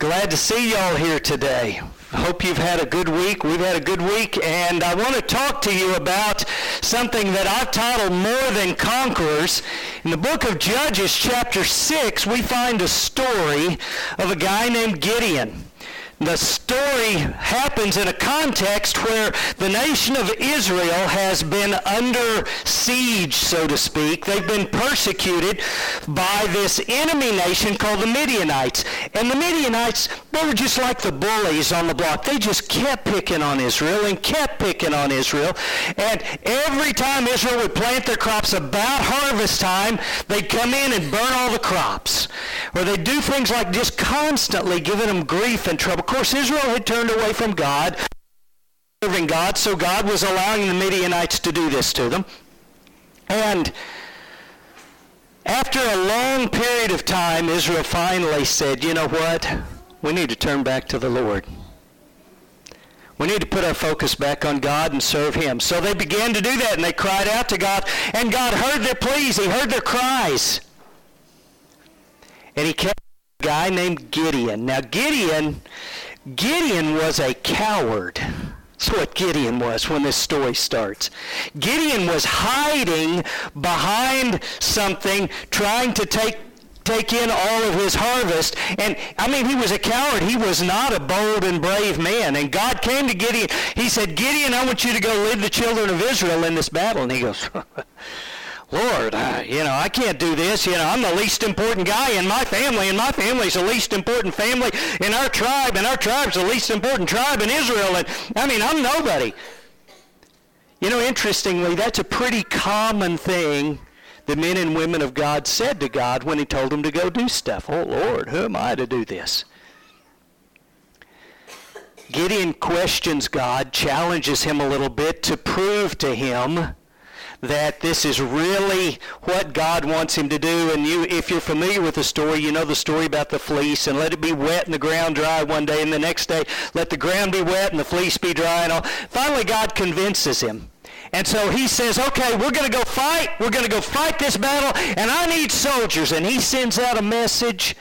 Glad to see y'all here today. Hope you've had a good week. We've had a good week, and I want to talk to you about something that I've titled More Than Conquerors. In the book of Judges, chapter 6, we find a story of a guy named Gideon. The story happens in a context where the nation of Israel has been under siege, so to speak. They've been persecuted by this enemy nation called the Midianites. And the Midianites, they were just like the bullies on the block. They just kept picking on Israel and kept picking on Israel. And every time Israel would plant their crops about harvest time, they'd come in and burn all the crops. Or they'd do things like just constantly giving them grief and trouble course, Israel had turned away from God, serving God, so God was allowing the Midianites to do this to them. And after a long period of time, Israel finally said, you know what? We need to turn back to the Lord. We need to put our focus back on God and serve Him. So they began to do that, and they cried out to God, and God heard their pleas. He heard their cries. And He kept guy named Gideon. Now, Gideon Gideon was a coward. That's what Gideon was when this story starts. Gideon was hiding behind something, trying to take take in all of his harvest. And I mean, he was a coward. He was not a bold and brave man. And God came to Gideon. He said, Gideon, I want you to go lead the children of Israel in this battle. And he goes, Lord, uh, you know, I can't do this. You know, I'm the least important guy in my family, and my family's the least important family in our tribe, and our tribe's the least important tribe in Israel. And I mean, I'm nobody. You know, interestingly, that's a pretty common thing the men and women of God said to God when he told them to go do stuff. Oh, Lord, who am I to do this? Gideon questions God, challenges him a little bit to prove to him that this is really what God wants him to do. And you, if you're familiar with the story, you know the story about the fleece and let it be wet and the ground dry one day, and the next day let the ground be wet and the fleece be dry and all. Finally, God convinces him. And so he says, okay, we're going to go fight. We're going to go fight this battle, and I need soldiers. And he sends out a message,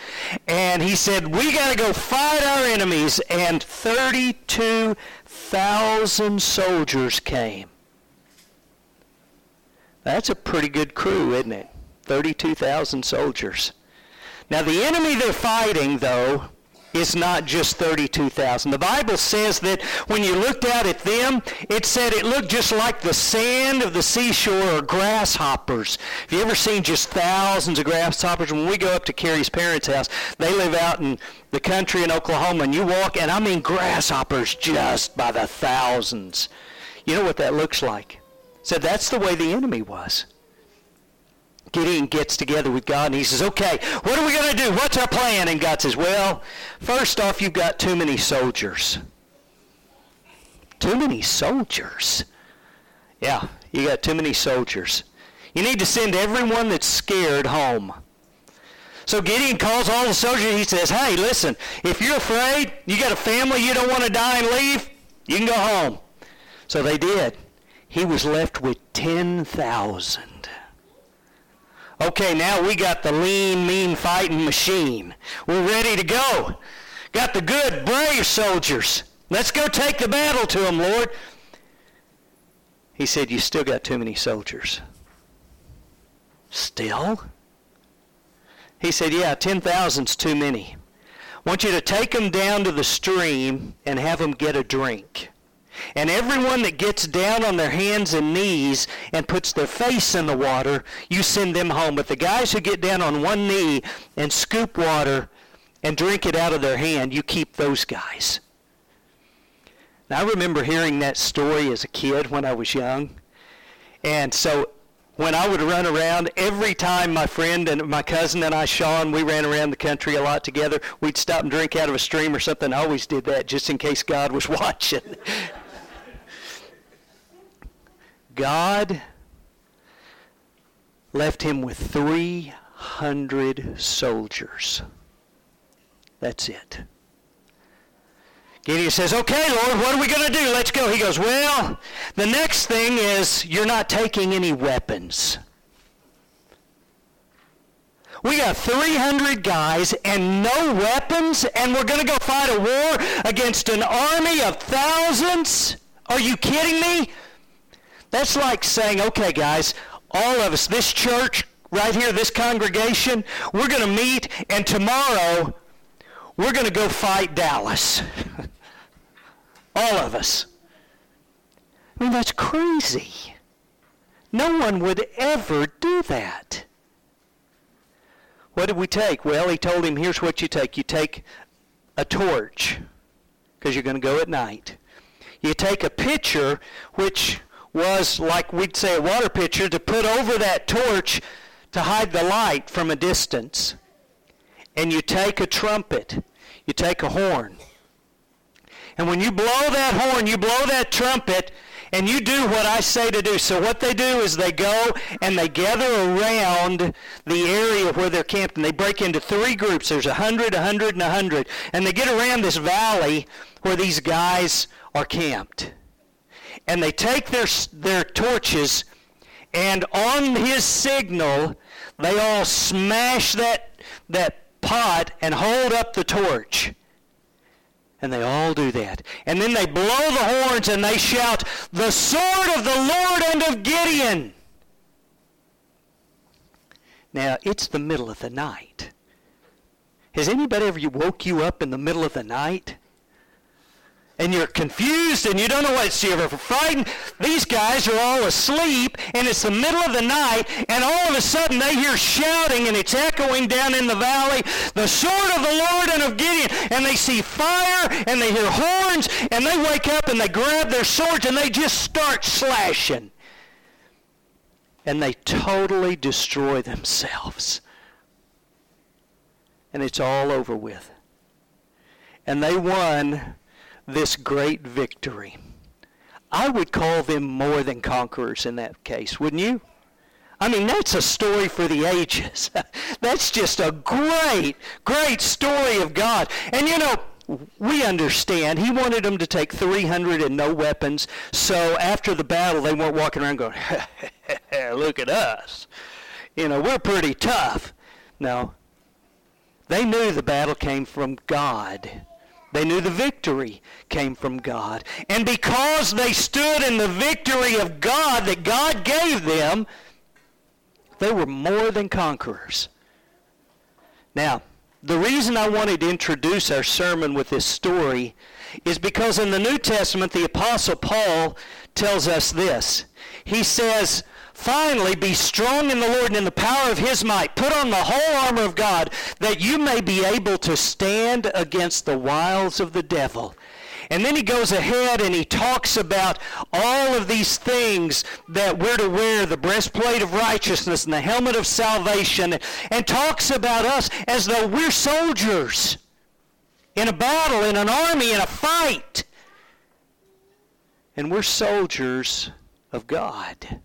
and he said, we got to go fight our enemies. And 32,000 soldiers came. That's a pretty good crew, isn't it? 32,000 soldiers. Now, the enemy they're fighting, though, is not just 32,000. The Bible says that when you looked out at them, it said it looked just like the sand of the seashore or grasshoppers. Have you ever seen just thousands of grasshoppers? When we go up to Carrie's parents' house, they live out in the country in Oklahoma, and you walk, and I mean grasshoppers just by the thousands. You know what that looks like? Said that's the way the enemy was. Gideon gets together with God and he says, okay, what are we going to do? What's our plan? And God says, well, first off, you've got too many soldiers. Too many soldiers. Yeah, you got too many soldiers. You need to send everyone that's scared home. So Gideon calls all the soldiers. He says, hey, listen, if you're afraid, you got a family, you don't want to die and leave, you can go home. So they did he was left with 10,000. Okay, now we got the lean, mean fighting machine. We're ready to go. Got the good, brave soldiers. Let's go take the battle to them, Lord. He said, You still got too many soldiers. Still? He said, Yeah, 10,000's too many. I want you to take them down to the stream and have them get a drink. And everyone that gets down on their hands and knees and puts their face in the water, you send them home. But the guys who get down on one knee and scoop water and drink it out of their hand, you keep those guys. Now, I remember hearing that story as a kid when I was young. And so when I would run around, every time my friend and my cousin and I, Sean, we ran around the country a lot together, we'd stop and drink out of a stream or something. I always did that just in case God was watching. God left him with 300 soldiers. That's it. Gideon says, Okay, Lord, what are we going to do? Let's go. He goes, Well, the next thing is you're not taking any weapons. We got 300 guys and no weapons, and we're going to go fight a war against an army of thousands? Are you kidding me? That's like saying, okay, guys, all of us, this church right here, this congregation, we're going to meet, and tomorrow we're going to go fight Dallas. all of us. I mean, that's crazy. No one would ever do that. What did we take? Well, he told him, here's what you take. You take a torch, because you're going to go at night. You take a pitcher, which was like we'd say a water pitcher, to put over that torch to hide the light from a distance. And you take a trumpet. You take a horn. And when you blow that horn, you blow that trumpet, and you do what I say to do. So what they do is they go and they gather around the area where they're camped, and they break into three groups. There's a hundred, a hundred, and a hundred, and they get around this valley where these guys are camped, and they take their their torches, and on his signal, they all smash that that pot and hold up the torch. And they all do that. And then they blow the horns and they shout, The sword of the Lord and of Gideon. Now, it's the middle of the night. Has anybody ever woke you up in the middle of the night? And you're confused and you don't know what you're frightened. These guys are all asleep and it's the middle of the night and all of a sudden they hear shouting and it's echoing down in the valley, the sword of the Lord and of Gideon. And they see fire and they hear horns and they wake up and they grab their swords and they just start slashing. And they totally destroy themselves. And it's all over with. And they won this great victory. I would call them more than conquerors in that case, wouldn't you? I mean, that's a story for the ages. that's just a great, great story of God. And you know, we understand he wanted them to take 300 and no weapons. So after the battle, they weren't walking around going, look at us. You know, we're pretty tough. No. They knew the battle came from God. They knew the victory came from God. And because they stood in the victory of God that God gave them, they were more than conquerors. Now, the reason I wanted to introduce our sermon with this story is because in the New Testament, the Apostle Paul tells us this. He says, Finally, be strong in the Lord and in the power of his might. Put on the whole armor of God that you may be able to stand against the wiles of the devil. And then he goes ahead and he talks about all of these things that we're to wear the breastplate of righteousness and the helmet of salvation, and talks about us as though we're soldiers in a battle, in an army, in a fight. And we're soldiers of God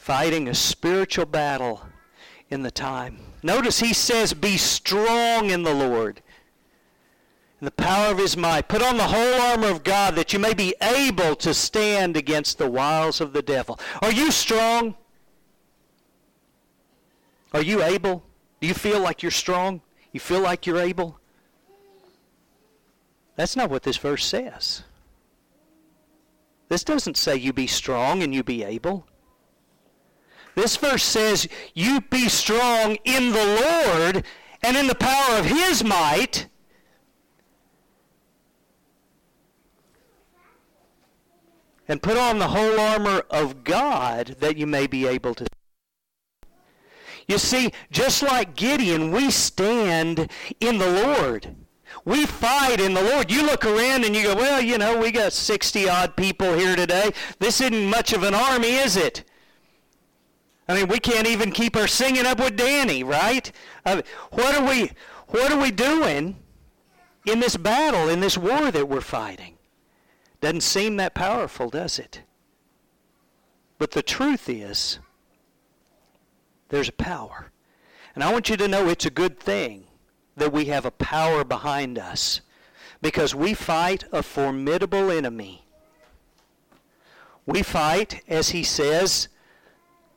fighting a spiritual battle in the time. Notice he says, Be strong in the Lord, in the power of his might. Put on the whole armor of God that you may be able to stand against the wiles of the devil. Are you strong? Are you able? Do you feel like you're strong? You feel like you're able? That's not what this verse says. This doesn't say you be strong and you be able. This verse says, You be strong in the Lord and in the power of his might. And put on the whole armor of God that you may be able to. You see, just like Gideon, we stand in the Lord. We fight in the Lord. You look around and you go, well, you know, we got 60 odd people here today. This isn't much of an army, is it? I mean, we can't even keep our singing up with Danny, right? Uh, what are we what are we doing in this battle, in this war that we're fighting? Doesn't seem that powerful, does it? But the truth is, there's a power. And I want you to know it's a good thing that we have a power behind us because we fight a formidable enemy. We fight, as he says,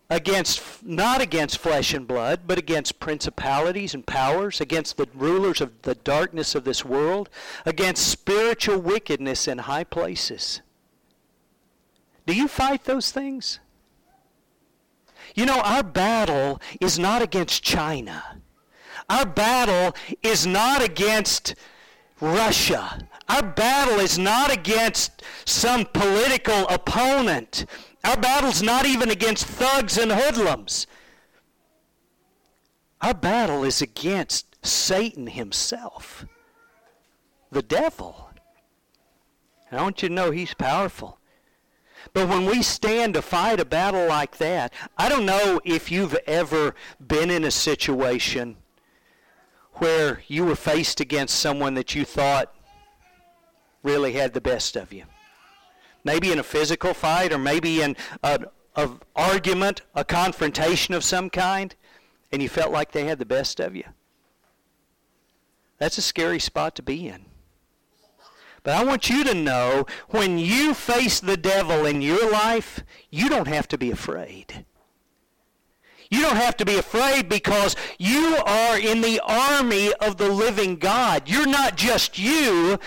against not against flesh and blood, but against principalities and powers, against the rulers of the darkness of this world, against spiritual wickedness in high places. Do you fight those things? You know, our battle is not against China. Our battle is not against Russia. Our battle is not against some political opponent. Our battle's not even against thugs and hoodlums. Our battle is against Satan himself, the devil. And I want you to know he's powerful. But when we stand to fight a battle like that, I don't know if you've ever been in a situation where you were faced against someone that you thought really had the best of you. Maybe in a physical fight or maybe in an argument, a confrontation of some kind, and you felt like they had the best of you. That's a scary spot to be in. But I want you to know when you face the devil in your life, you don't have to be afraid. You don't have to be afraid because you are in the army of the living God. You're not just you,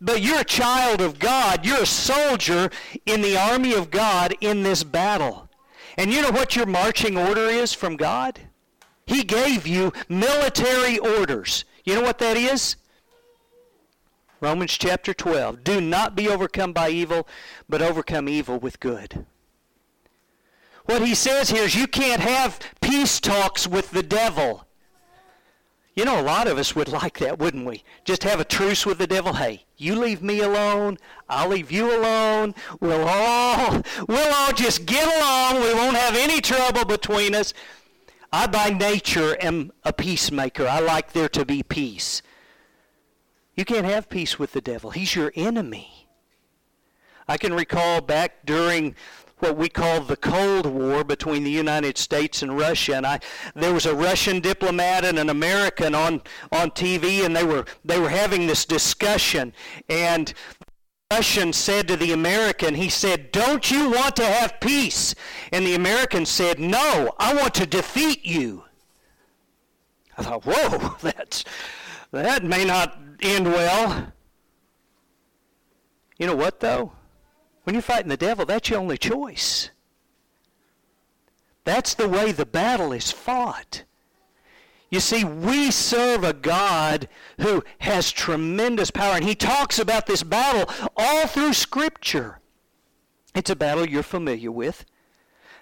but you're a child of God. You're a soldier in the army of God in this battle. And you know what your marching order is from God? He gave you military orders. You know what that is? Romans chapter 12. Do not be overcome by evil, but overcome evil with good. What he says here is you can't have peace talks with the devil. You know, a lot of us would like that, wouldn't we? Just have a truce with the devil. Hey, you leave me alone. I'll leave you alone. We'll all, we'll all just get along. We won't have any trouble between us. I, by nature, am a peacemaker. I like there to be peace. You can't have peace with the devil. He's your enemy. I can recall back during what we call the Cold War between the United States and Russia. And I, there was a Russian diplomat and an American on, on TV, and they were, they were having this discussion. And the Russian said to the American, he said, Don't you want to have peace? And the American said, No, I want to defeat you. I thought, Whoa, that's, that may not end well. You know what, though? When you're fighting the devil, that's your only choice. That's the way the battle is fought. You see, we serve a God who has tremendous power, and He talks about this battle all through Scripture. It's a battle you're familiar with.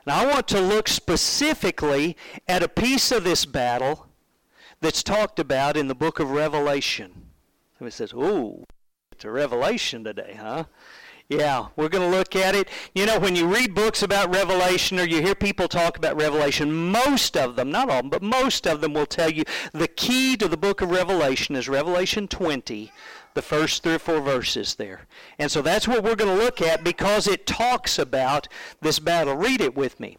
And I want to look specifically at a piece of this battle that's talked about in the book of Revelation. Somebody says, "Oh, it's a revelation today, huh?" Yeah, we're going to look at it. You know, when you read books about Revelation or you hear people talk about Revelation, most of them, not all of them, but most of them will tell you the key to the book of Revelation is Revelation 20, the first three or four verses there. And so that's what we're going to look at because it talks about this battle. Read it with me.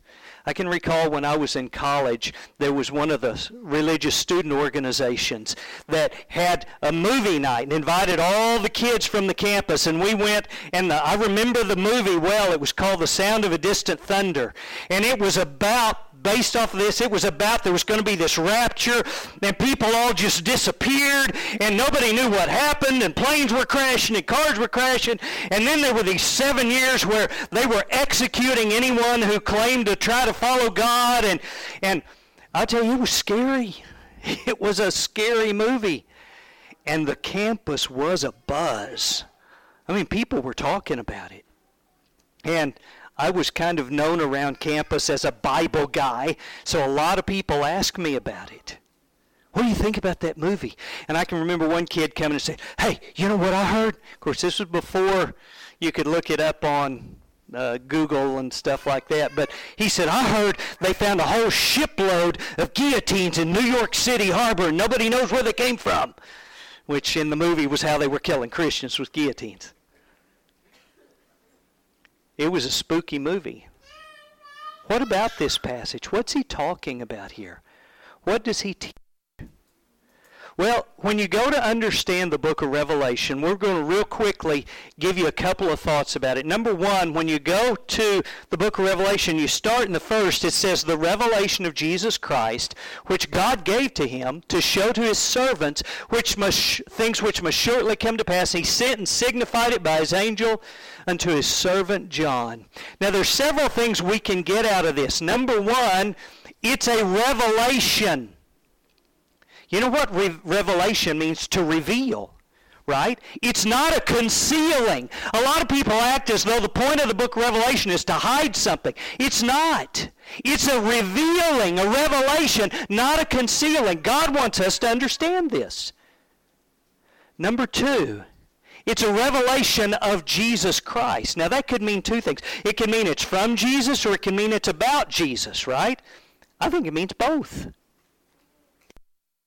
I can recall when I was in college, there was one of the religious student organizations that had a movie night and invited all the kids from the campus. And we went, and the, I remember the movie well. It was called The Sound of a Distant Thunder. And it was about based off of this, it was about there was going to be this rapture, and people all just disappeared, and nobody knew what happened, and planes were crashing, and cars were crashing, and then there were these seven years where they were executing anyone who claimed to try to follow God, and and I tell you, it was scary. It was a scary movie, and the campus was a buzz. I mean, people were talking about it, and I was kind of known around campus as a Bible guy, so a lot of people ask me about it. What do you think about that movie? And I can remember one kid coming and saying, Hey, you know what I heard? Of course, this was before you could look it up on uh, Google and stuff like that. But he said, I heard they found a whole shipload of guillotines in New York City harbor and nobody knows where they came from. which in the movie was how they were killing Christians with guillotines. It was a spooky movie. What about this passage? What's he talking about here? What does he teach? Well, when you go to understand the book of Revelation, we're going to real quickly give you a couple of thoughts about it. Number one, when you go to the book of Revelation, you start in the first, it says, The revelation of Jesus Christ, which God gave to him to show to his servants which must, things which must shortly come to pass. He sent and signified it by his angel unto his servant John. Now, there's several things we can get out of this. Number one, it's a revelation. You know what re- revelation means? To reveal, right? It's not a concealing. A lot of people act as though the point of the book of Revelation is to hide something. It's not. It's a revealing, a revelation, not a concealing. God wants us to understand this. Number two, it's a revelation of Jesus Christ. Now, that could mean two things. It can mean it's from Jesus or it can mean it's about Jesus, right? I think it means both.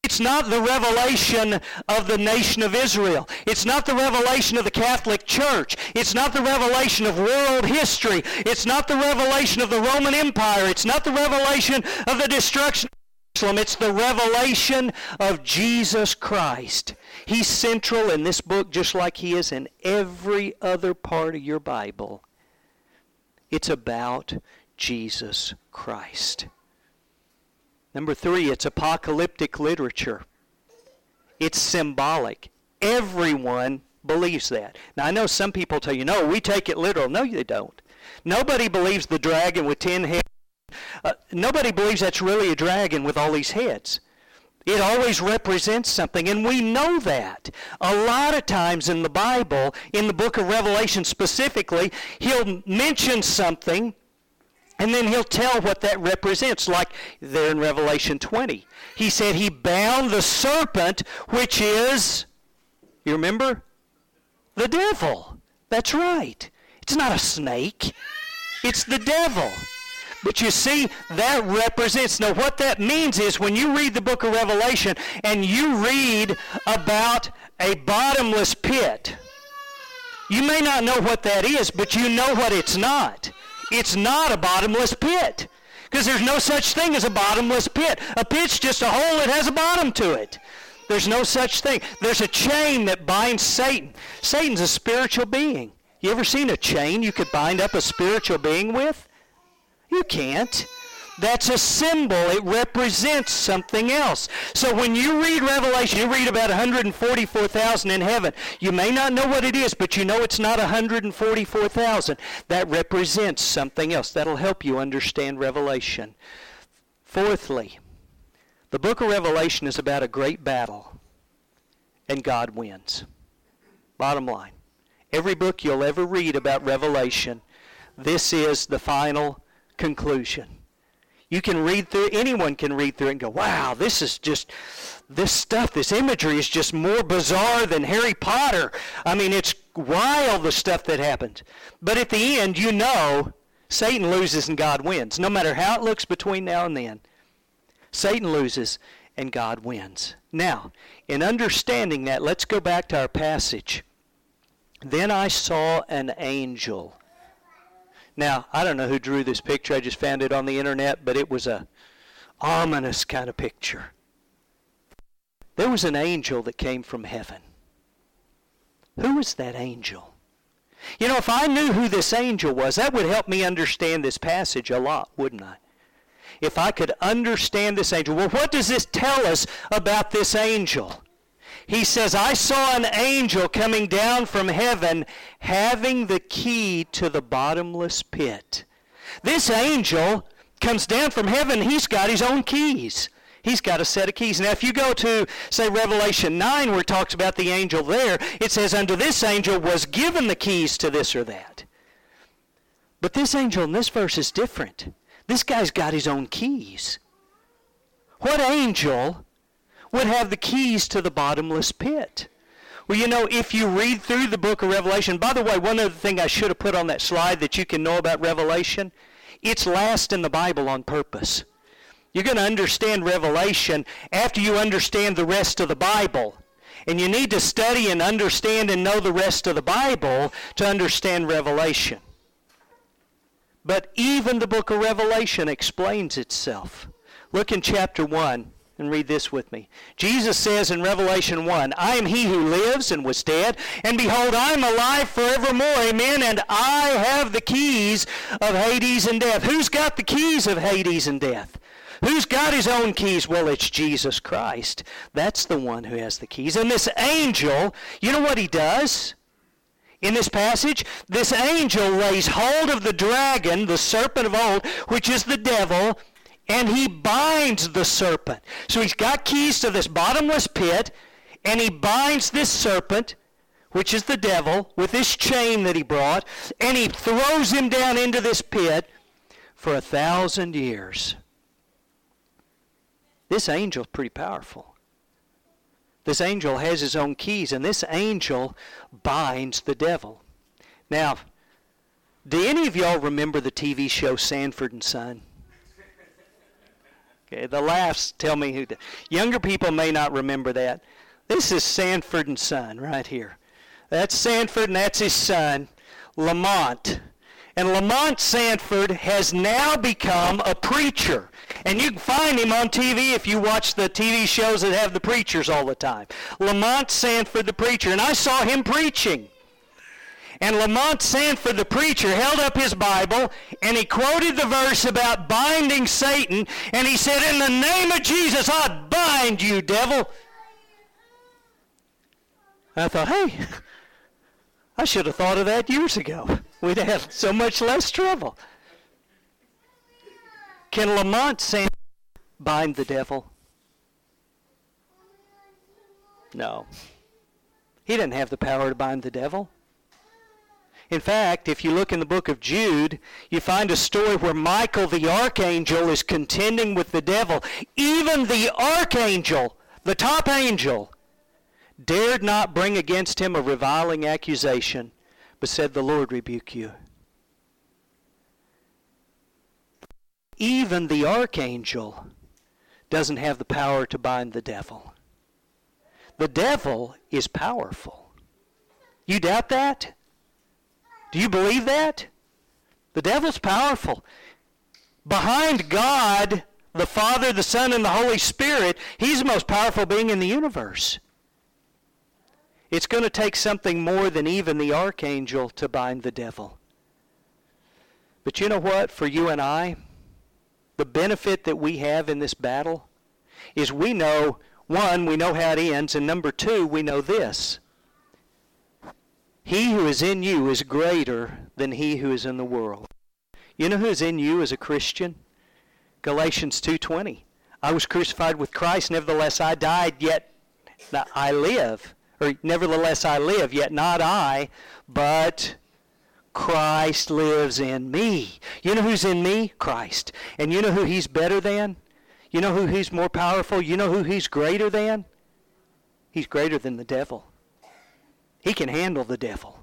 It's not the revelation of the nation of Israel. It's not the revelation of the Catholic Church. It's not the revelation of world history. It's not the revelation of the Roman Empire. It's not the revelation of the destruction of Jerusalem. It's the revelation of Jesus Christ. He's central in this book just like he is in every other part of your Bible. It's about Jesus Christ. Number three, it's apocalyptic literature. It's symbolic. Everyone believes that. Now, I know some people tell you, no, we take it literal. No, they don't. Nobody believes the dragon with ten heads. Uh, nobody believes that's really a dragon with all these heads. It always represents something, and we know that. A lot of times in the Bible, in the book of Revelation specifically, he'll mention something and then he'll tell what that represents, like there in Revelation 20. He said he bound the serpent, which is, you remember? The devil. That's right. It's not a snake, it's the devil. But you see, that represents. Now, what that means is when you read the book of Revelation and you read about a bottomless pit, you may not know what that is, but you know what it's not. It's not a bottomless pit. Because there's no such thing as a bottomless pit. A pit's just a hole that has a bottom to it. There's no such thing. There's a chain that binds Satan. Satan's a spiritual being. You ever seen a chain you could bind up a spiritual being with? You can't. That's a symbol. It represents something else. So when you read Revelation, you read about 144,000 in heaven. You may not know what it is, but you know it's not 144,000. That represents something else. That'll help you understand Revelation. Fourthly, the book of Revelation is about a great battle, and God wins. Bottom line. Every book you'll ever read about Revelation, this is the final conclusion. You can read through, anyone can read through it and go, wow, this is just, this stuff, this imagery is just more bizarre than Harry Potter. I mean, it's wild the stuff that happens. But at the end, you know Satan loses and God wins. No matter how it looks between now and then, Satan loses and God wins. Now, in understanding that, let's go back to our passage. Then I saw an angel now, I don't know who drew this picture. I just found it on the internet, but it was a ominous kind of picture. There was an angel that came from heaven. Who was that angel? You know, if I knew who this angel was, that would help me understand this passage a lot, wouldn't I? If I could understand this angel. Well, what does this tell us about this angel? He says, I saw an angel coming down from heaven having the key to the bottomless pit. This angel comes down from heaven, he's got his own keys. He's got a set of keys. Now, if you go to, say, Revelation 9, where it talks about the angel there, it says, Unto this angel was given the keys to this or that. But this angel in this verse is different. This guy's got his own keys. What angel would have the keys to the bottomless pit. Well, you know, if you read through the book of Revelation, by the way, one other thing I should have put on that slide that you can know about Revelation, it's last in the Bible on purpose. You're going to understand Revelation after you understand the rest of the Bible. And you need to study and understand and know the rest of the Bible to understand Revelation. But even the book of Revelation explains itself. Look in chapter 1 and read this with me. Jesus says in Revelation 1, I am he who lives and was dead, and behold, I am alive forevermore. Amen. And I have the keys of Hades and death. Who's got the keys of Hades and death? Who's got his own keys? Well, it's Jesus Christ. That's the one who has the keys. And this angel, you know what he does? In this passage, this angel lays hold of the dragon, the serpent of old, which is the devil, and he binds the serpent. So he's got keys to this bottomless pit, and he binds this serpent, which is the devil, with this chain that he brought, and he throws him down into this pit for a thousand years. This angel's pretty powerful. This angel has his own keys, and this angel binds the devil. Now, do any of y'all remember the TV show Sanford and Son? Okay, the laughs tell me who. Younger people may not remember that. This is Sanford and Son right here. That's Sanford, and that's his son, Lamont. And Lamont Sanford has now become a preacher. And you can find him on TV if you watch the TV shows that have the preachers all the time. Lamont Sanford, the preacher. And I saw him preaching. And Lamont Sanford, the preacher, held up his Bible and he quoted the verse about binding Satan. And he said, In the name of Jesus, I bind you, devil. I thought, hey, I should have thought of that years ago. We'd have so much less trouble. Can Lamont Sanford bind the devil? No. He didn't have the power to bind the devil. In fact, if you look in the book of Jude, you find a story where Michael the archangel is contending with the devil. Even the archangel, the top angel, dared not bring against him a reviling accusation, but said, The Lord rebuke you. Even the archangel doesn't have the power to bind the devil. The devil is powerful. You doubt that? Do you believe that? The devil's powerful. Behind God, the Father, the Son, and the Holy Spirit, he's the most powerful being in the universe. It's going to take something more than even the archangel to bind the devil. But you know what? For you and I, the benefit that we have in this battle is we know, one, we know how it ends, and number two, we know this he who is in you is greater than he who is in the world. You know who is in you as a Christian? Galatians 2:20. I was crucified with Christ, nevertheless I died, yet I live. Or nevertheless I live, yet not I, but Christ lives in me. You know who's in me? Christ. And you know who he's better than? You know who he's more powerful? You know who he's greater than? He's greater than the devil. He can handle the devil.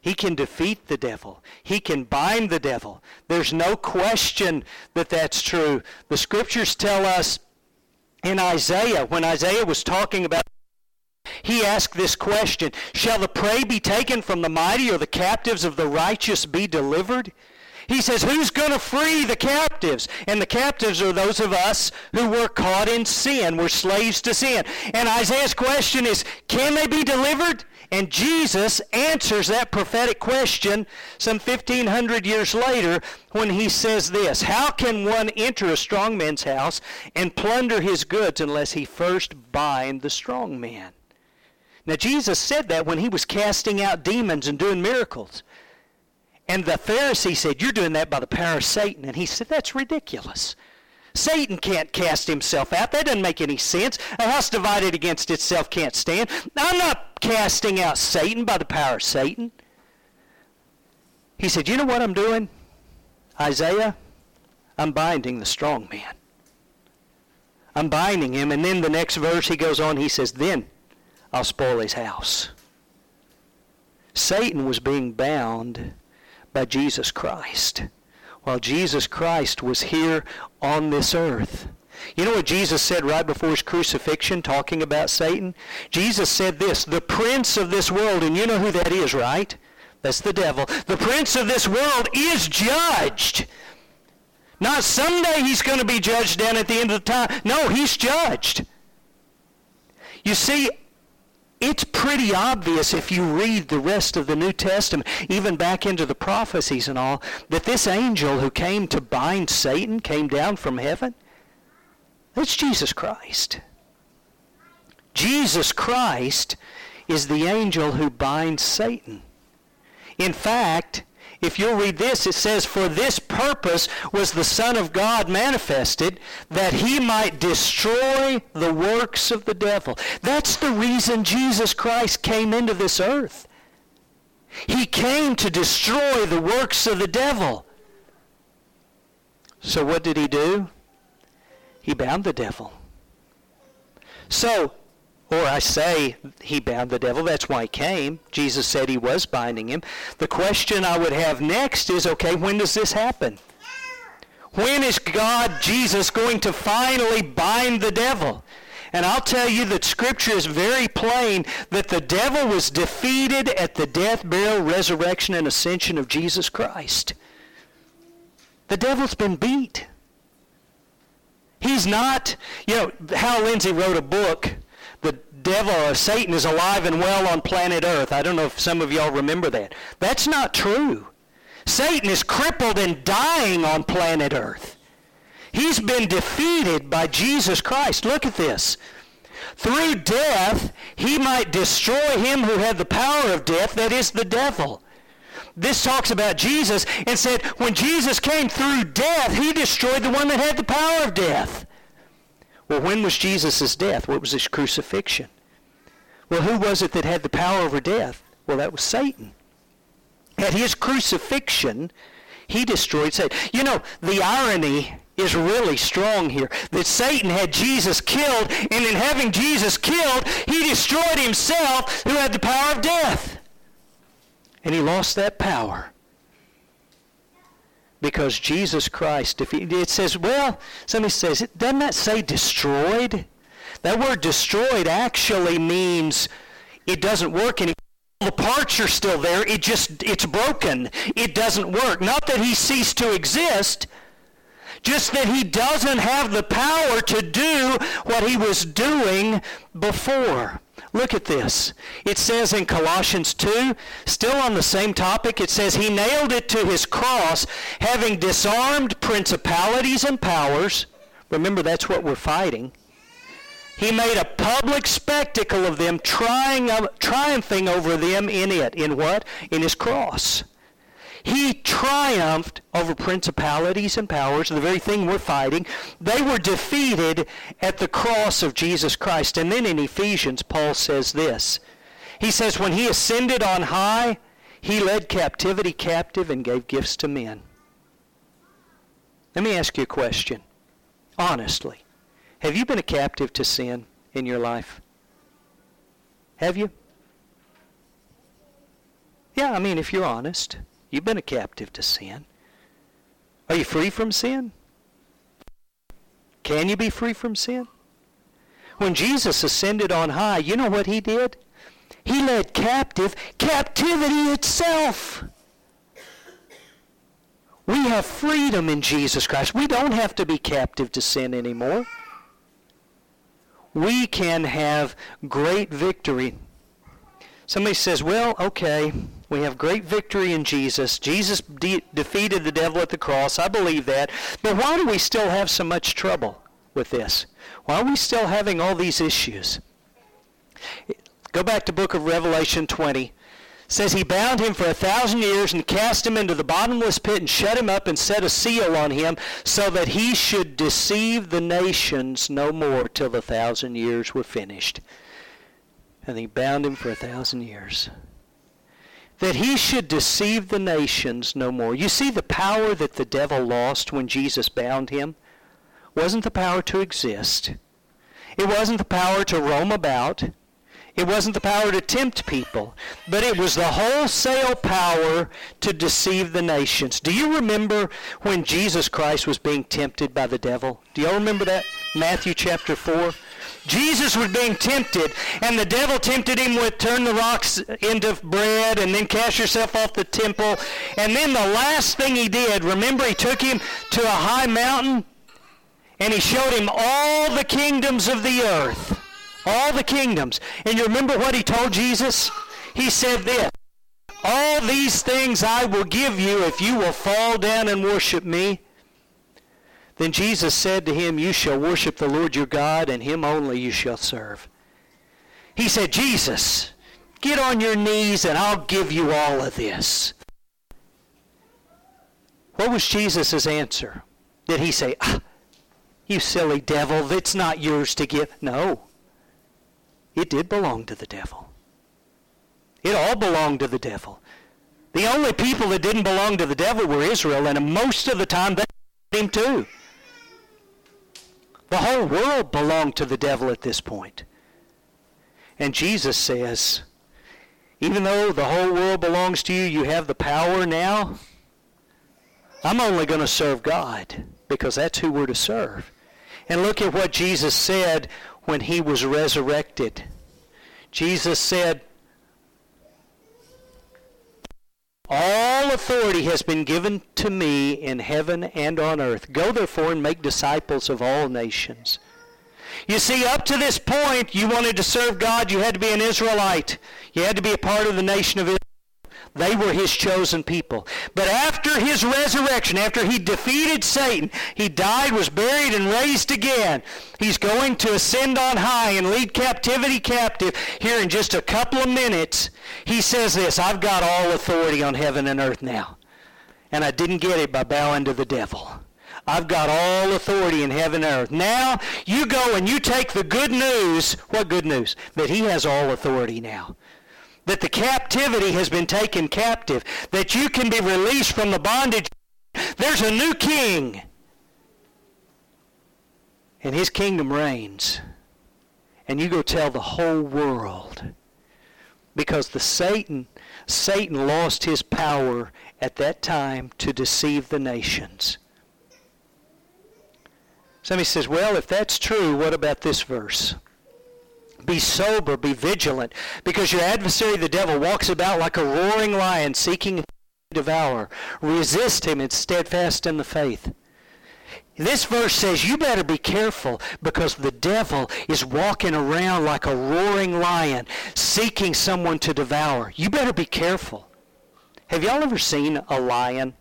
He can defeat the devil. He can bind the devil. There's no question that that's true. The scriptures tell us in Isaiah, when Isaiah was talking about he asked this question Shall the prey be taken from the mighty, or the captives of the righteous be delivered? He says, Who's going to free the captives? And the captives are those of us who were caught in sin, were slaves to sin. And Isaiah's question is, Can they be delivered? And Jesus answers that prophetic question some 1500 years later when he says this How can one enter a strong man's house and plunder his goods unless he first bind the strong man? Now, Jesus said that when he was casting out demons and doing miracles. And the Pharisee said, You're doing that by the power of Satan. And he said, That's ridiculous. Satan can't cast himself out. That doesn't make any sense. A house divided against itself can't stand. I'm not casting out Satan by the power of Satan. He said, You know what I'm doing? Isaiah, I'm binding the strong man. I'm binding him. And then the next verse he goes on, he says, Then I'll spoil his house. Satan was being bound by Jesus Christ while Jesus Christ was here on this earth. You know what Jesus said right before his crucifixion, talking about Satan? Jesus said this, the prince of this world, and you know who that is, right? That's the devil. The prince of this world is judged. Not someday he's going to be judged down at the end of the time. No, he's judged. You see, it's pretty obvious if you read the rest of the New Testament, even back into the prophecies and all, that this angel who came to bind Satan came down from heaven. That's Jesus Christ. Jesus Christ is the angel who binds Satan. In fact, if you'll read this, it says, For this purpose was the Son of God manifested, that he might destroy the works of the devil. That's the reason Jesus Christ came into this earth. He came to destroy the works of the devil. So what did he do? He bound the devil. So or I say he bound the devil. That's why he came. Jesus said he was binding him. The question I would have next is, okay, when does this happen? When is God, Jesus, going to finally bind the devil? And I'll tell you that Scripture is very plain that the devil was defeated at the death, burial, resurrection, and ascension of Jesus Christ. The devil's been beat. He's not, you know, Hal Lindsey wrote a book devil or Satan is alive and well on planet Earth. I don't know if some of y'all remember that. That's not true. Satan is crippled and dying on planet Earth. He's been defeated by Jesus Christ. Look at this. Through death, he might destroy him who had the power of death, that is the devil. This talks about Jesus and said when Jesus came through death, he destroyed the one that had the power of death. Well, when was Jesus' death? What was his crucifixion? Well, who was it that had the power over death? Well, that was Satan. At his crucifixion, he destroyed Satan. You know, the irony is really strong here. That Satan had Jesus killed, and in having Jesus killed, he destroyed himself who had the power of death. And he lost that power because Jesus Christ, if it says, well, somebody says, doesn't that say destroyed? That word destroyed actually means it doesn't work anymore. The parts are still there. It just, it's broken. It doesn't work. Not that he ceased to exist, just that he doesn't have the power to do what he was doing before. Look at this. It says in Colossians 2, still on the same topic, it says, He nailed it to his cross, having disarmed principalities and powers. Remember, that's what we're fighting. He made a public spectacle of them, trying, triumphing over them in it. In what? In his cross. He triumphed over principalities and powers, the very thing we're fighting. They were defeated at the cross of Jesus Christ. And then in Ephesians, Paul says this. He says, when he ascended on high, he led captivity captive and gave gifts to men. Let me ask you a question. Honestly, have you been a captive to sin in your life? Have you? Yeah, I mean, if you're honest. You've been a captive to sin. Are you free from sin? Can you be free from sin? When Jesus ascended on high, you know what he did? He led captive captivity itself. We have freedom in Jesus Christ. We don't have to be captive to sin anymore. We can have great victory. Somebody says, well, okay, we have great victory in Jesus. Jesus de- defeated the devil at the cross. I believe that. But why do we still have so much trouble with this? Why are we still having all these issues? Go back to book of Revelation 20. It says he bound him for a thousand years and cast him into the bottomless pit and shut him up and set a seal on him so that he should deceive the nations no more till the thousand years were finished. And he bound him for a thousand years that he should deceive the nations no more. You see the power that the devil lost when Jesus bound him? wasn't the power to exist. It wasn't the power to roam about. It wasn't the power to tempt people, but it was the wholesale power to deceive the nations. Do you remember when Jesus Christ was being tempted by the devil? Do y'all remember that? Matthew chapter 4. Jesus was being tempted, and the devil tempted him with turn the rocks into bread and then cast yourself off the temple. And then the last thing he did, remember he took him to a high mountain and he showed him all the kingdoms of the earth. All the kingdoms. And you remember what he told Jesus? He said this, all these things I will give you if you will fall down and worship me. Then Jesus said to him, You shall worship the Lord your God, and him only you shall serve. He said, Jesus, get on your knees and I'll give you all of this. What was Jesus' answer? Did he say, ah, You silly devil, it's not yours to give? No. It did belong to the devil. It all belonged to the devil. The only people that didn't belong to the devil were Israel, and most of the time they him too. The whole world belonged to the devil at this point. And Jesus says, even though the whole world belongs to you, you have the power now. I'm only going to serve God because that's who we're to serve. And look at what Jesus said when he was resurrected. Jesus said, All authority has been given to me in heaven and on earth. Go therefore and make disciples of all nations. You see, up to this point, you wanted to serve God, you had to be an Israelite. You had to be a part of the nation of Israel. They were his chosen people. But after his resurrection, after he defeated Satan, he died, was buried, and raised again. He's going to ascend on high and lead captivity captive here in just a couple of minutes. He says this, I've got all authority on heaven and earth now. And I didn't get it by bowing to the devil. I've got all authority in heaven and earth. Now you go and you take the good news. What good news? That he has all authority now that the captivity has been taken captive, that you can be released from the bondage. There's a new king. And his kingdom reigns. And you go tell the whole world. Because the Satan, Satan lost his power at that time to deceive the nations. Somebody says, well, if that's true, what about this verse? Be sober, be vigilant, because your adversary, the devil, walks about like a roaring lion seeking to devour. Resist him and steadfast in the faith. This verse says you better be careful because the devil is walking around like a roaring lion seeking someone to devour. You better be careful. Have y'all ever seen a lion?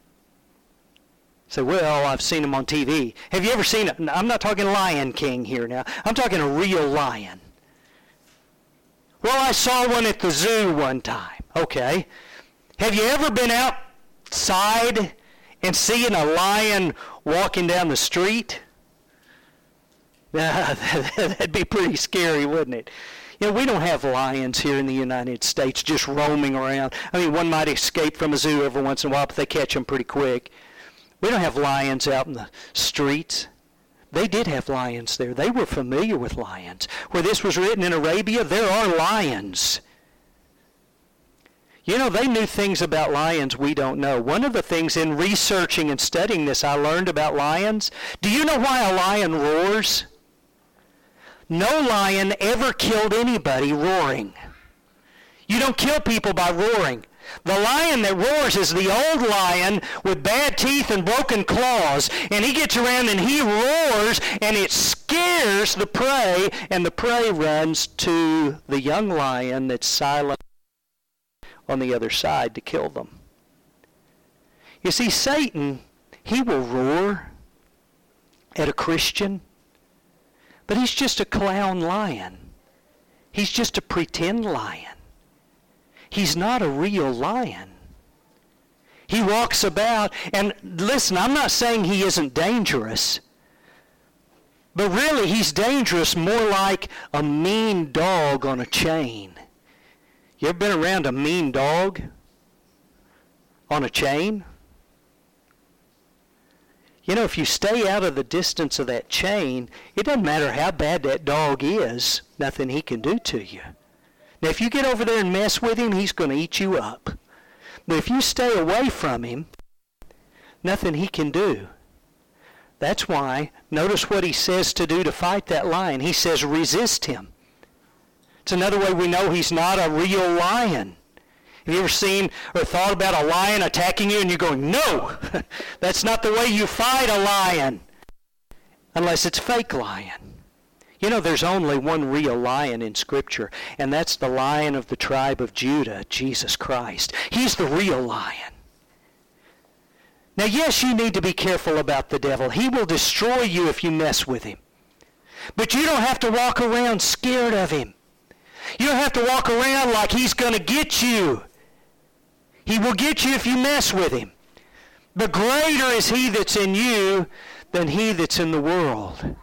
Say, well, I've seen him on TV. Have you ever seen it? I'm not talking Lion King here now. I'm talking a real lion. Well, I saw one at the zoo one time. Okay. Have you ever been outside and seeing a lion walking down the street? That'd be pretty scary, wouldn't it? You know, we don't have lions here in the United States just roaming around. I mean, one might escape from a zoo every once in a while, but they catch them pretty quick. We don't have lions out in the streets. They did have lions there. They were familiar with lions. Where this was written in Arabia, there are lions. You know, they knew things about lions we don't know. One of the things in researching and studying this I learned about lions, do you know why a lion roars? No lion ever killed anybody roaring. You don't kill people by roaring. The lion that roars is the old lion with bad teeth and broken claws. And he gets around and he roars and it scares the prey and the prey runs to the young lion that's silent on the other side to kill them. You see, Satan, he will roar at a Christian, but he's just a clown lion. He's just a pretend lion. He's not a real lion. He walks about, and listen, I'm not saying he isn't dangerous, but really he's dangerous more like a mean dog on a chain. You ever been around a mean dog on a chain? You know, if you stay out of the distance of that chain, it doesn't matter how bad that dog is, nothing he can do to you. Now, if you get over there and mess with him, he's going to eat you up. But if you stay away from him, nothing he can do. That's why, notice what he says to do to fight that lion. He says, resist him. It's another way we know he's not a real lion. Have you ever seen or thought about a lion attacking you and you're going, no, that's not the way you fight a lion. Unless it's fake lion. You know, there's only one real lion in Scripture, and that's the lion of the tribe of Judah, Jesus Christ. He's the real lion. Now, yes, you need to be careful about the devil. He will destroy you if you mess with him. But you don't have to walk around scared of him. You don't have to walk around like he's going to get you. He will get you if you mess with him. But greater is he that's in you than he that's in the world.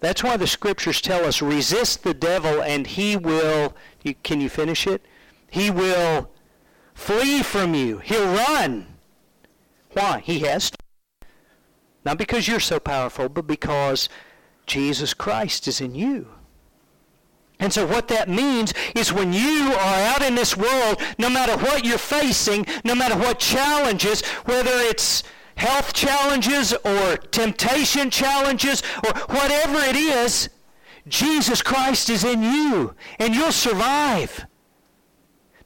That's why the scriptures tell us resist the devil and he will, can you finish it? He will flee from you. He'll run. Why? He has to. Not because you're so powerful, but because Jesus Christ is in you. And so what that means is when you are out in this world, no matter what you're facing, no matter what challenges, whether it's health challenges or temptation challenges or whatever it is, Jesus Christ is in you and you'll survive.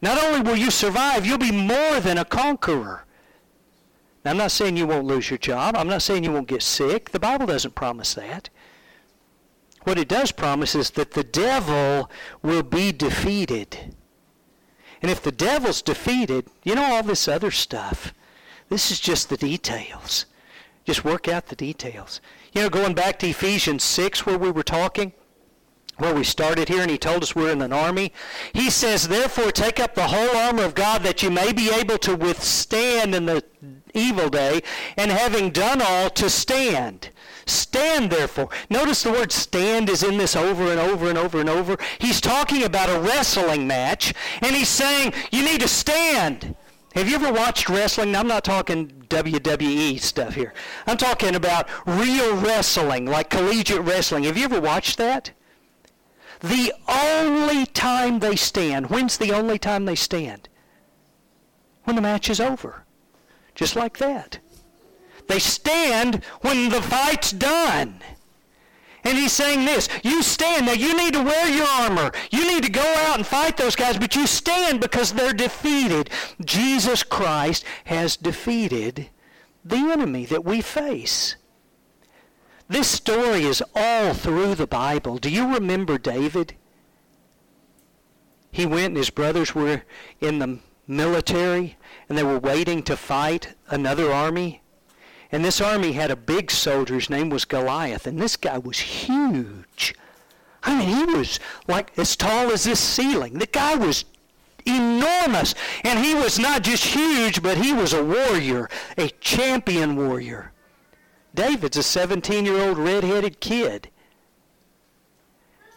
Not only will you survive, you'll be more than a conqueror. Now, I'm not saying you won't lose your job. I'm not saying you won't get sick. The Bible doesn't promise that. What it does promise is that the devil will be defeated. And if the devil's defeated, you know all this other stuff. This is just the details. Just work out the details. You know, going back to Ephesians 6 where we were talking, where we started here and he told us we're in an army. He says, therefore take up the whole armor of God that you may be able to withstand in the evil day, and having done all, to stand. Stand therefore. Notice the word stand is in this over and over and over and over. He's talking about a wrestling match, and he's saying you need to stand. Have you ever watched wrestling? I'm not talking WWE stuff here. I'm talking about real wrestling, like collegiate wrestling. Have you ever watched that? The only time they stand, when's the only time they stand? When the match is over. Just like that. They stand when the fight's done. And he's saying this, you stand. Now you need to wear your armor. You need to go out and fight those guys, but you stand because they're defeated. Jesus Christ has defeated the enemy that we face. This story is all through the Bible. Do you remember David? He went and his brothers were in the military and they were waiting to fight another army. And this army had a big soldier. His name was Goliath. And this guy was huge. I mean, he was like as tall as this ceiling. The guy was enormous. And he was not just huge, but he was a warrior, a champion warrior. David's a 17-year-old red-headed kid.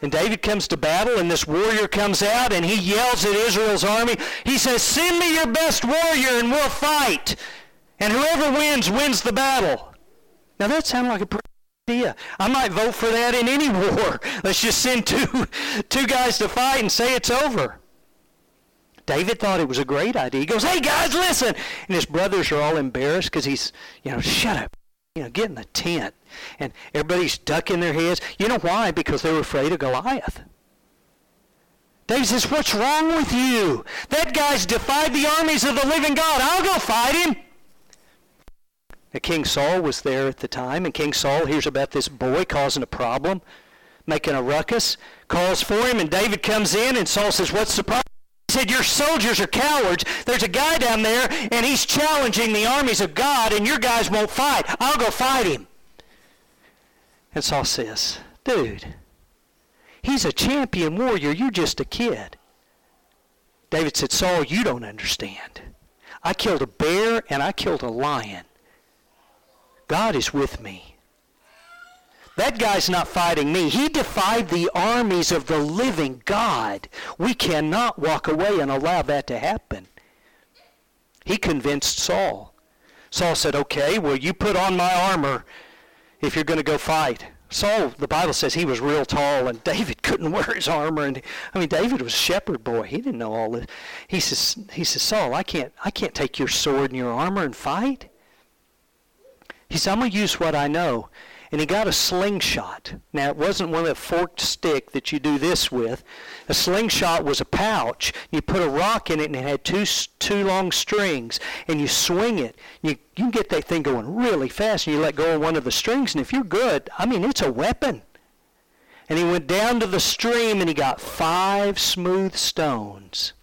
And David comes to battle, and this warrior comes out, and he yells at Israel's army. He says, Send me your best warrior, and we'll fight. And whoever wins, wins the battle. Now that sounds like a pretty idea. I might vote for that in any war. Let's just send two, two guys to fight and say it's over. David thought it was a great idea. He goes, hey guys, listen. And his brothers are all embarrassed because he's, you know, shut up. You know, get in the tent. And everybody's ducking their heads. You know why? Because they were afraid of Goliath. David says, what's wrong with you? That guy's defied the armies of the living God. I'll go fight him. King Saul was there at the time, and King Saul hears about this boy causing a problem, making a ruckus, calls for him, and David comes in, and Saul says, what's the problem? He said, your soldiers are cowards. There's a guy down there, and he's challenging the armies of God, and your guys won't fight. I'll go fight him. And Saul says, dude, he's a champion warrior. You're just a kid. David said, Saul, you don't understand. I killed a bear and I killed a lion. God is with me. That guy's not fighting me. He defied the armies of the living God. We cannot walk away and allow that to happen. He convinced Saul. Saul said, okay, well, you put on my armor if you're going to go fight. Saul, the Bible says he was real tall, and David couldn't wear his armor. And I mean, David was a shepherd boy; he didn't know all this. He says, "He says, Saul, I can't, I can't take your sword and your armor and fight." He said, "I'm gonna use what I know." and he got a slingshot. Now, it wasn't one of the forked stick that you do this with. A slingshot was a pouch. You put a rock in it, and it had two two long strings, and you swing it. You you can get that thing going really fast, and you let go of one of the strings, and if you're good, I mean, it's a weapon. And he went down to the stream, and he got five smooth stones.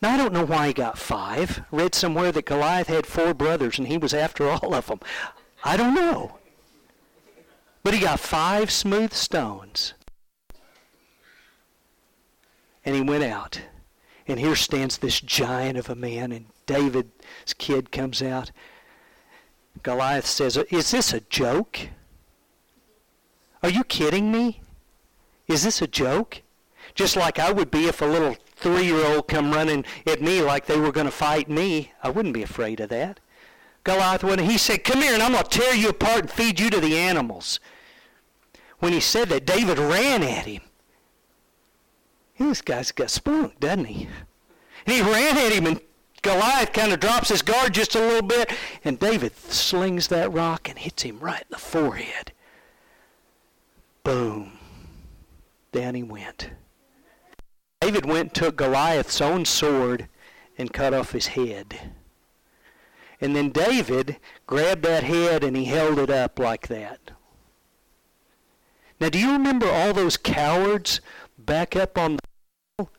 Now, I don't know why he got five. Read somewhere that Goliath had four brothers, and he was after all of them. I don't know. But he got five smooth stones. And he went out. And here stands this giant of a man, and David's kid comes out. Goliath says, Is this a joke? Are you kidding me? Is this a joke? Just like I would be if a little three-year-old come running at me like they were going to fight me. I wouldn't be afraid of that. Goliath, when he said, Come here and I'm going to tear you apart and feed you to the animals when he said that, David ran at him. This guy's got spunk, doesn't he? And he ran at him, and Goliath kind of drops his guard just a little bit, and David slings that rock and hits him right in the forehead. Boom. Down he went. David went and took Goliath's own sword and cut off his head. And then David grabbed that head and he held it up like that. Now, do you remember all those cowards back up on the hill?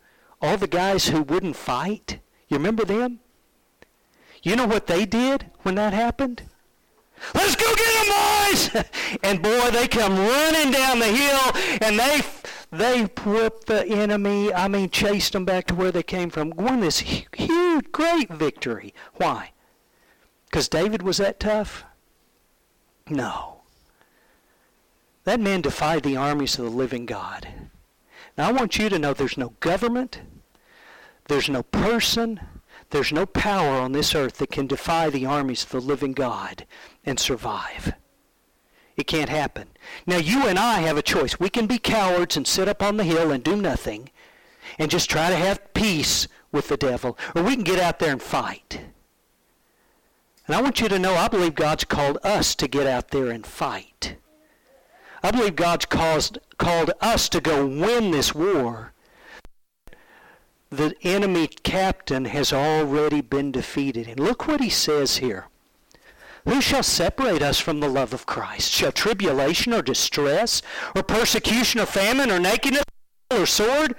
All the guys who wouldn't fight? You remember them? You know what they did when that happened? Let's go get them, boys! and boy, they come running down the hill, and they they whipped the enemy. I mean, chased them back to where they came from. Won this huge, great victory. Why? Because David was that tough? No. That man defied the armies of the living God. Now, I want you to know there's no government, there's no person, there's no power on this earth that can defy the armies of the living God and survive. It can't happen. Now, you and I have a choice. We can be cowards and sit up on the hill and do nothing and just try to have peace with the devil, or we can get out there and fight. And I want you to know I believe God's called us to get out there and fight. I believe God's caused, called us to go win this war. The enemy captain has already been defeated. And look what he says here. Who shall separate us from the love of Christ? Shall tribulation or distress or persecution or famine or nakedness or sword?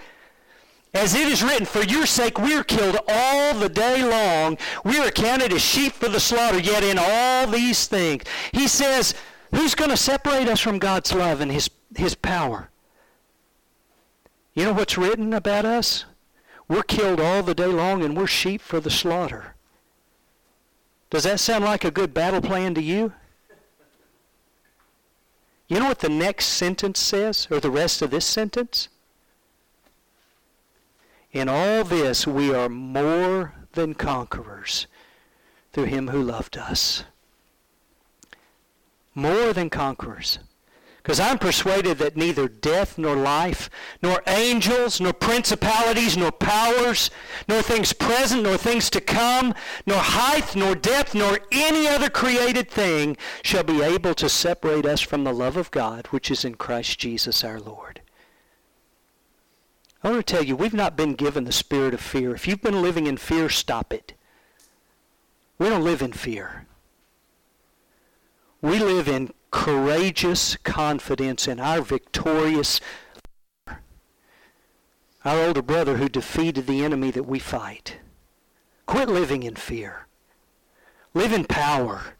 As it is written, for your sake we are killed all the day long. We are counted as sheep for the slaughter, yet in all these things. He says, Who's going to separate us from God's love and His, His power? You know what's written about us? We're killed all the day long and we're sheep for the slaughter. Does that sound like a good battle plan to you? You know what the next sentence says, or the rest of this sentence? In all this, we are more than conquerors through him who loved us more than conquerors. Because I'm persuaded that neither death nor life, nor angels, nor principalities, nor powers, nor things present, nor things to come, nor height, nor depth, nor any other created thing shall be able to separate us from the love of God which is in Christ Jesus our Lord. I want to tell you, we've not been given the spirit of fear. If you've been living in fear, stop it. We don't live in fear. We live in courageous confidence in our victorious our older brother who defeated the enemy that we fight. Quit living in fear. Live in power.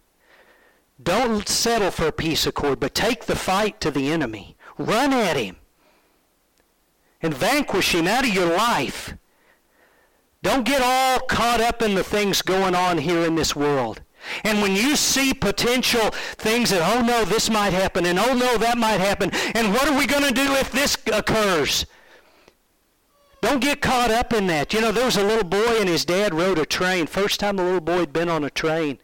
Don't settle for a peace accord, but take the fight to the enemy. Run at him and vanquish him out of your life. Don't get all caught up in the things going on here in this world. And when you see potential things that, oh no, this might happen, and oh no, that might happen, and what are we going to do if this occurs? Don't get caught up in that. You know, there was a little boy and his dad rode a train. First time the little boy had been on a train.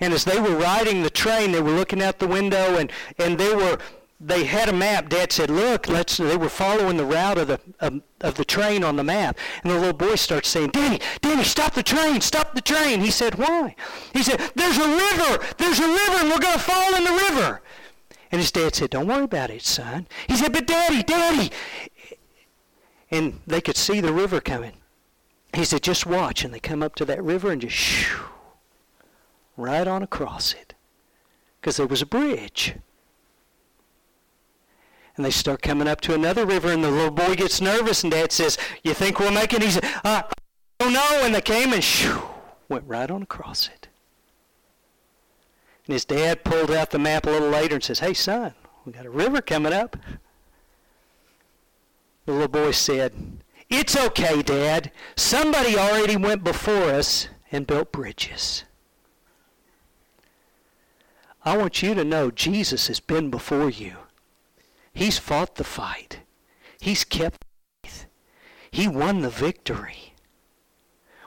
And as they were riding the train, they were looking out the window, and, and they were they had a map. Dad said, "Look, let's." They were following the route of the of, of the train on the map, and the little boy starts saying, "Daddy, Daddy, stop the train! Stop the train!" He said, "Why?" He said, "There's a river! There's a river, and we're going to fall in the river." And his dad said, "Don't worry about it, son." He said, "But Daddy, Daddy," and they could see the river coming. He said, "Just watch." And they come up to that river and just shoo, right on across it, because there was a bridge and they start coming up to another river, and the little boy gets nervous, and Dad says, "You think we'll make it?" He said, uh, "Oh no!" And they came and shoo, went right on across it. And his dad pulled out the map a little later and says, "Hey son, we got a river coming up." The little boy said, "It's okay, Dad. Somebody already went before us and built bridges." I want you to know Jesus has been before you. He's fought the fight. He's kept faith. He won the victory.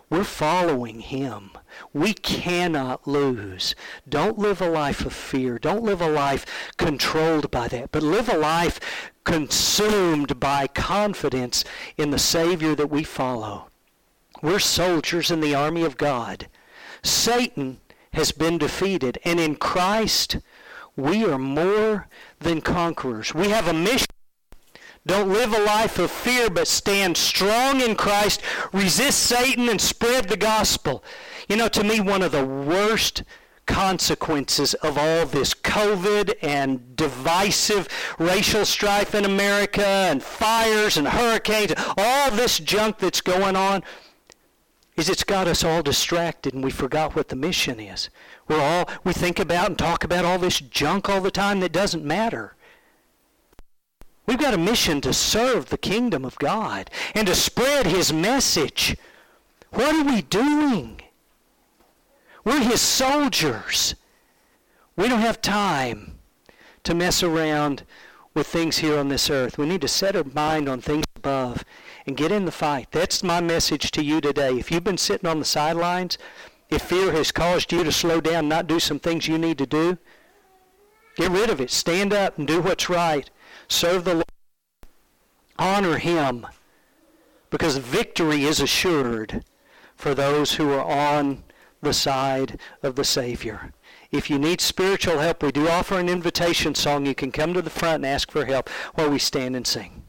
We're following him. We cannot lose. Don't live a life of fear. Don't live a life controlled by that, but live a life consumed by confidence in the Savior that we follow. We're soldiers in the army of God. Satan has been defeated, and in Christ we are more than conquerors. We have a mission. Don't live a life of fear, but stand strong in Christ, resist Satan, and spread the gospel. You know, to me, one of the worst consequences of all this COVID and divisive racial strife in America and fires and hurricanes, all this junk that's going on, is it's got us all distracted and we forgot what the mission is. We're all we think about and talk about all this junk all the time that doesn't matter. We've got a mission to serve the kingdom of God and to spread his message. What are we doing? We're his soldiers. We don't have time to mess around with things here on this earth. We need to set our mind on things above and get in the fight. That's my message to you today. If you've been sitting on the sidelines, if fear has caused you to slow down, not do some things you need to do, get rid of it. Stand up and do what's right. Serve the Lord. Honor Him. Because victory is assured for those who are on the side of the Savior. If you need spiritual help, we do offer an invitation song. You can come to the front and ask for help while we stand and sing.